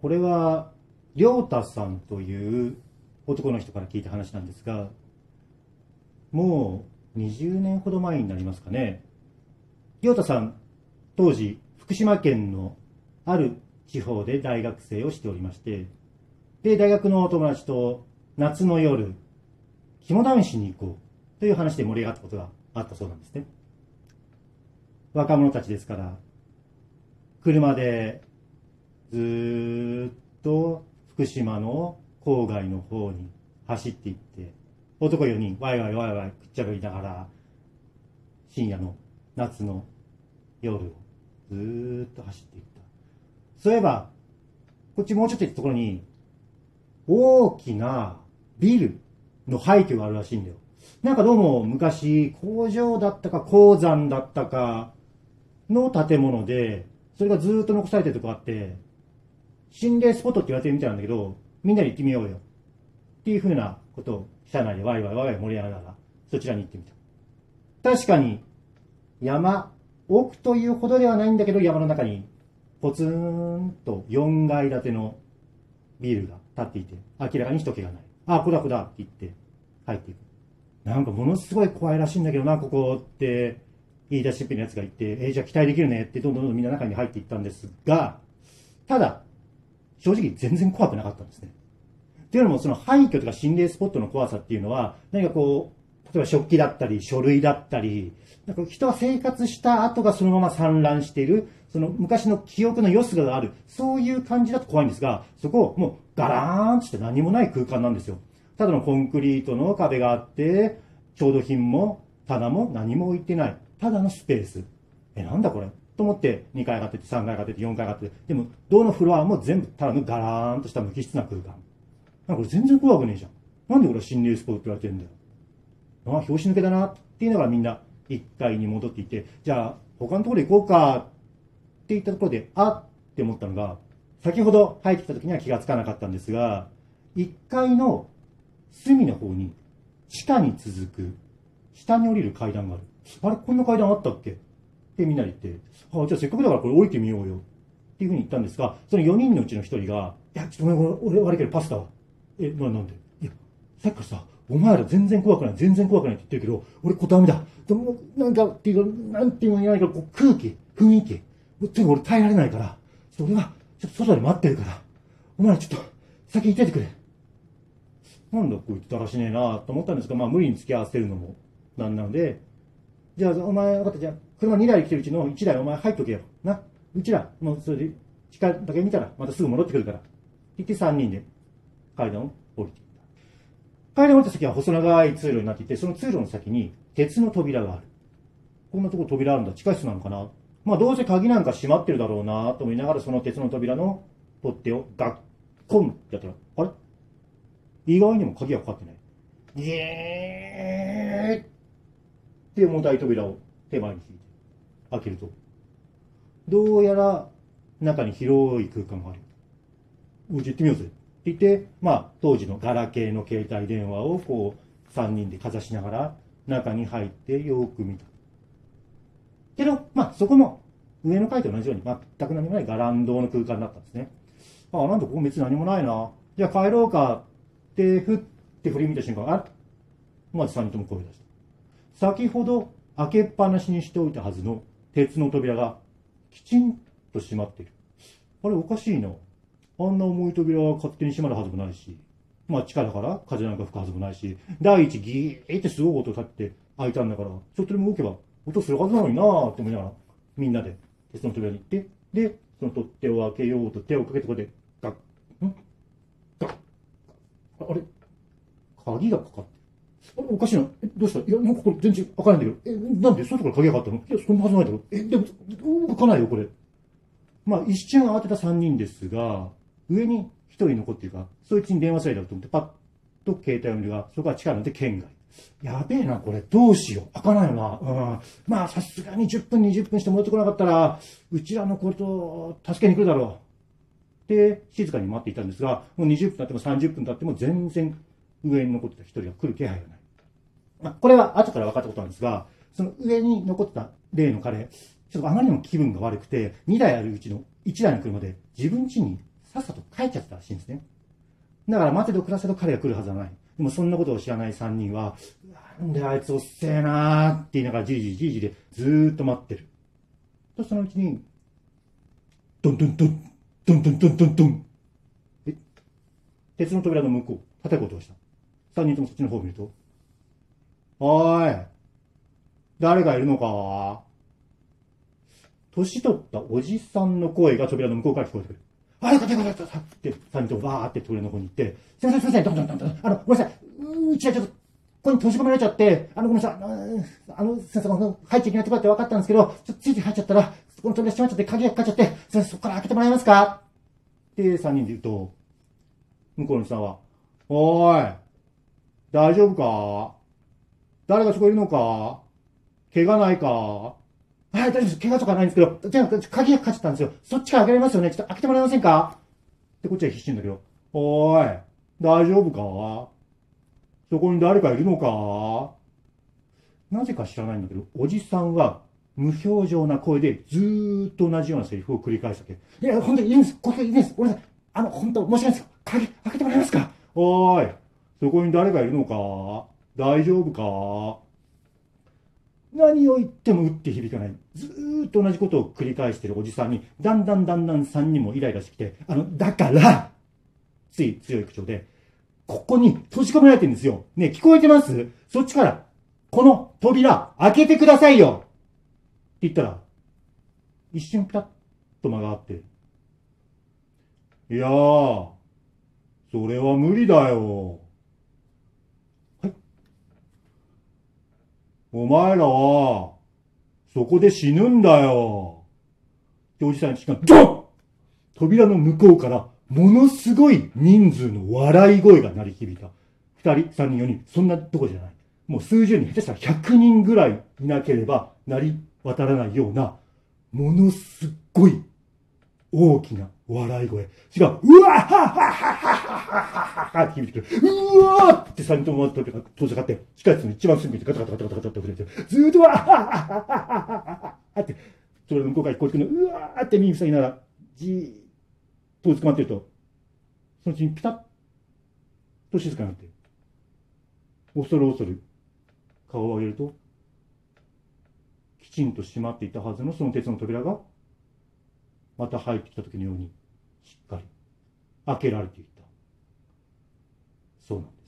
これは亮太さんという男の人から聞いた話なんですがもう20年ほど前になりますかね。亮太さん当時福島県のある地方で大学生をしておりましてで大学のお友達と夏の夜肝試しに行こうという話で盛り上がったことがあったそうなんですね。若者たちですから車でずっと福島の郊外の方に走っていって男4人ワイワイワイワイくっちゃべりながら深夜の夏の夜をずっと走っていったそういえばこっちもうちょっと行ったところに大きなビルの廃墟があるらしいんだよなんかどうも昔工場だったか鉱山だったかの建物でそれがずっと残されてるとこあって心霊スポットって言われてるみたいなんだけどみんなで行ってみようよ。っていうふうなことを車内でワイワイワイワイ盛り上がりながらそちらに行ってみた。確かに山奥というほどではないんだけど山の中にポツンと4階建てのビルが建っていて明らかに人気がない。あこだこだって言って入っていく。なんかものすごい怖いらしいんだけどなここって言い出しっぺのやつがいてえー、じゃあ期待できるねってどんどんどんどんみんな中に入っていったんですがただ正直全然怖くなかったんですね。っていうのもその廃墟とか心霊スポットの怖さっていうのは何かこう例えば食器だったり書類だったりなんか人が生活した後がそのまま散乱しているその昔の記憶の良すがあるそういう感じだと怖いんですがそこをもうガラーンとして何もない空間なんですよ。ただのコンクリートの壁があって調度品も棚も何も置いてない。ただのスペース。えなんだこれ？と思って2階上がってて3階上がってて4階上がっててでもどのフロアも全部ただのガラーンとした無機質な空間。なんかこれ全然怖くねえじゃん。なんでこれ心霊スポットって言われてんだよ。ああ拍子抜けだなって言いながみんな1階に戻っていてじゃあ他のところ行こうかって言ったところであって思ったのが先ほど入ってきた時には気がつかなかったんですが1階の隅の方に地下に続く下に降りる階段がある。あれこんな階段あったっけ？ってみんなで言って、あじゃあせっかくだからこれ降りてみようよ。っていうふうに言ったんですがその4人のうちの1人が「いやちょっとごめん俺悪いけどパスタは」えななんで？いやさっきからさお前ら全然怖くない全然怖くないって言ってるけど俺これダメだ。でもなんかっていうかなんていうの言わないかこう空気雰囲気。ちょっと俺耐えられないから。ちょっと俺がちょっと外で待ってるから。お前らちょっと先行っててくれ。なんだこいつだらしねえなと思ったんですがまあ無理に付き合わせるのもなんなので。じゃあお前分かった。じゃあ車2台来てるうちの1台お前入っとけよ。な。うちらもうそれで地下だけ見たらまたすぐ戻ってくるから。って言って3人で階段を降りていった。階段を降りた先は細長い通路になっていてその通路の先に鉄の扉がある。こんなところ扉あるんだ。地下室なのかな。まあどうせ鍵なんか閉まってるだろうなと思いながらその鉄の扉の取っ手をガッコンってやったらあれ？意外にも鍵がかかってない。ギエーって重たい扉を手前に引いて開けると。どうやら中に広い空間がある。うち行ってみようぜ。って言ってまあ当時のガラケーの携帯電話をこう3人でかざしながら中に入ってよく見た。けどまあそこも上の階と同じように全く何もないガランドの空間だったんですね。ああなんだここ別に何もないな。じゃあ帰ろうかってふって振り見た瞬間あっまず3人とも声を出した。先ほど開けっぱなしにしておいたはずの鉄の扉がきちんと閉まってる。あれおかしいな。あんな重い扉が勝手に閉まるはずもないし、まあ地下だから風なんか吹くはずもないし、第一ギーってすごい音立って開いたんだから、ちょっとでも動けば音するはずなのになぁって思いながら、みんなで鉄の扉に行って、で、その取っ手を開けようと手をかけてここで、ガッ、ん？ガッ、あれ鍵がかかっておかしいな。え、どうした？いや、なんかこれ全然開かないんだけど。え、なんで？外から鍵がかかったの？いや、そんなはずないだろ。え、でも、開かないよ、これ。まあ、一瞬慌てた3人ですが、上に1人残っているか、そいつに電話されたと思って、パッと携帯を見るが、そこは近いので県外。やべえな、これ。どうしよう。開かないよな。うん。まあ、さすがに10分、20分して戻ってこなかったら、うちらのこと助けに来るだろう。で、静かに待っていたんですが、もう20分経っても30分経っても全然上に残ってた1人が来る気配がない。まあ、これは後から分かったことなんですが、その上に残った例の彼、ちょっとあまりにも気分が悪くて、2台あるうちの1台の車で自分家にさっさと帰っちゃったらしいんですね。だから待てど暮らせど彼が来るはずはない。でもそんなことを知らない3人は、なんであいつおっせえなーって言いながらじりじりじりじりでずーっと待ってる。とそのうちに、ドンドンドン、ドンドンドンドンドン。え鉄の扉の向こう、叩く音がした。3人ともそっちの方を見ると、おーい、誰かいるのか年取ったおじさんの声が扉の向こうから聞こえてくる。あれか、誰か、誰か、って、三人ともバーって扉の方に行って、すいません、すいません、どんどんどんどん、あの、ごめんなさい、うーちはちょっと、ここに閉じ込められちゃって、あの、ごめんなさい、あの、先生、入っちゃいけないとこだって分かったんですけど、ちょっとついて入っちゃったら、そこの扉閉まっちゃって、鍵がかかっちゃって、すいません、そこから開けてもらえますかって三人で言うと、向こうの人は、おーい、大丈夫か誰がそこいるのか怪我ないかはい、大丈夫です。怪我とかないんですけど、じゃあ、鍵がかかっちゃったんですよ。そっちから開けられますよね。ちょっと開けてもらえませんか？ってこっちは必死んだけど、おーい、大丈夫か？そこに誰かいるのか？なぜか知らないんだけど、おじさんは無表情な声でずーっと同じようなセリフを繰り返すわけ。いや、本当にいいんです。ここいいんです。ごめんなさい。あの、本当、申し訳ないです。鍵開けてもらえますか？おーい、そこに誰かいるのか？大丈夫か？何を言っても打って響かない。ずーっと同じことを繰り返してるおじさんに、だんだんだんだん3人もイライラしてきて、あの、だから、つい強い口調で、ここに閉じ込められてるんですよ。ねえ聞こえてます？そっちから、この扉、開けてくださいよって言ったら、一瞬ピタッと間があって、いやー、それは無理だよ。はい。お前らは、そこで死ぬんだよ。っておじさんに聞くドン扉の向こうから、ものすごい人数の笑い声が鳴り響いた。二人、三人、四人、そんなとこじゃない。もう数十人、下手したら100人ぐらいいなければ鳴り渡らないような、ものすっごい大きな笑い声。違う、うわははははははって響いてくる。うわーって三人とも遠ざかって、地下室の一番隅にガタガタガタガタガタって触れて、ずーっとわはははははって、それの向こうから聞こえてくるの、うわーって耳塞ぎながら、じーっとうずくまってると、そのうちにピタッと静かになって、恐る恐る顔を上げると、きちんと閉まっていたはずのその鉄の扉が、また入ってきた時のように、しっかり開けられていた。そうなんだ。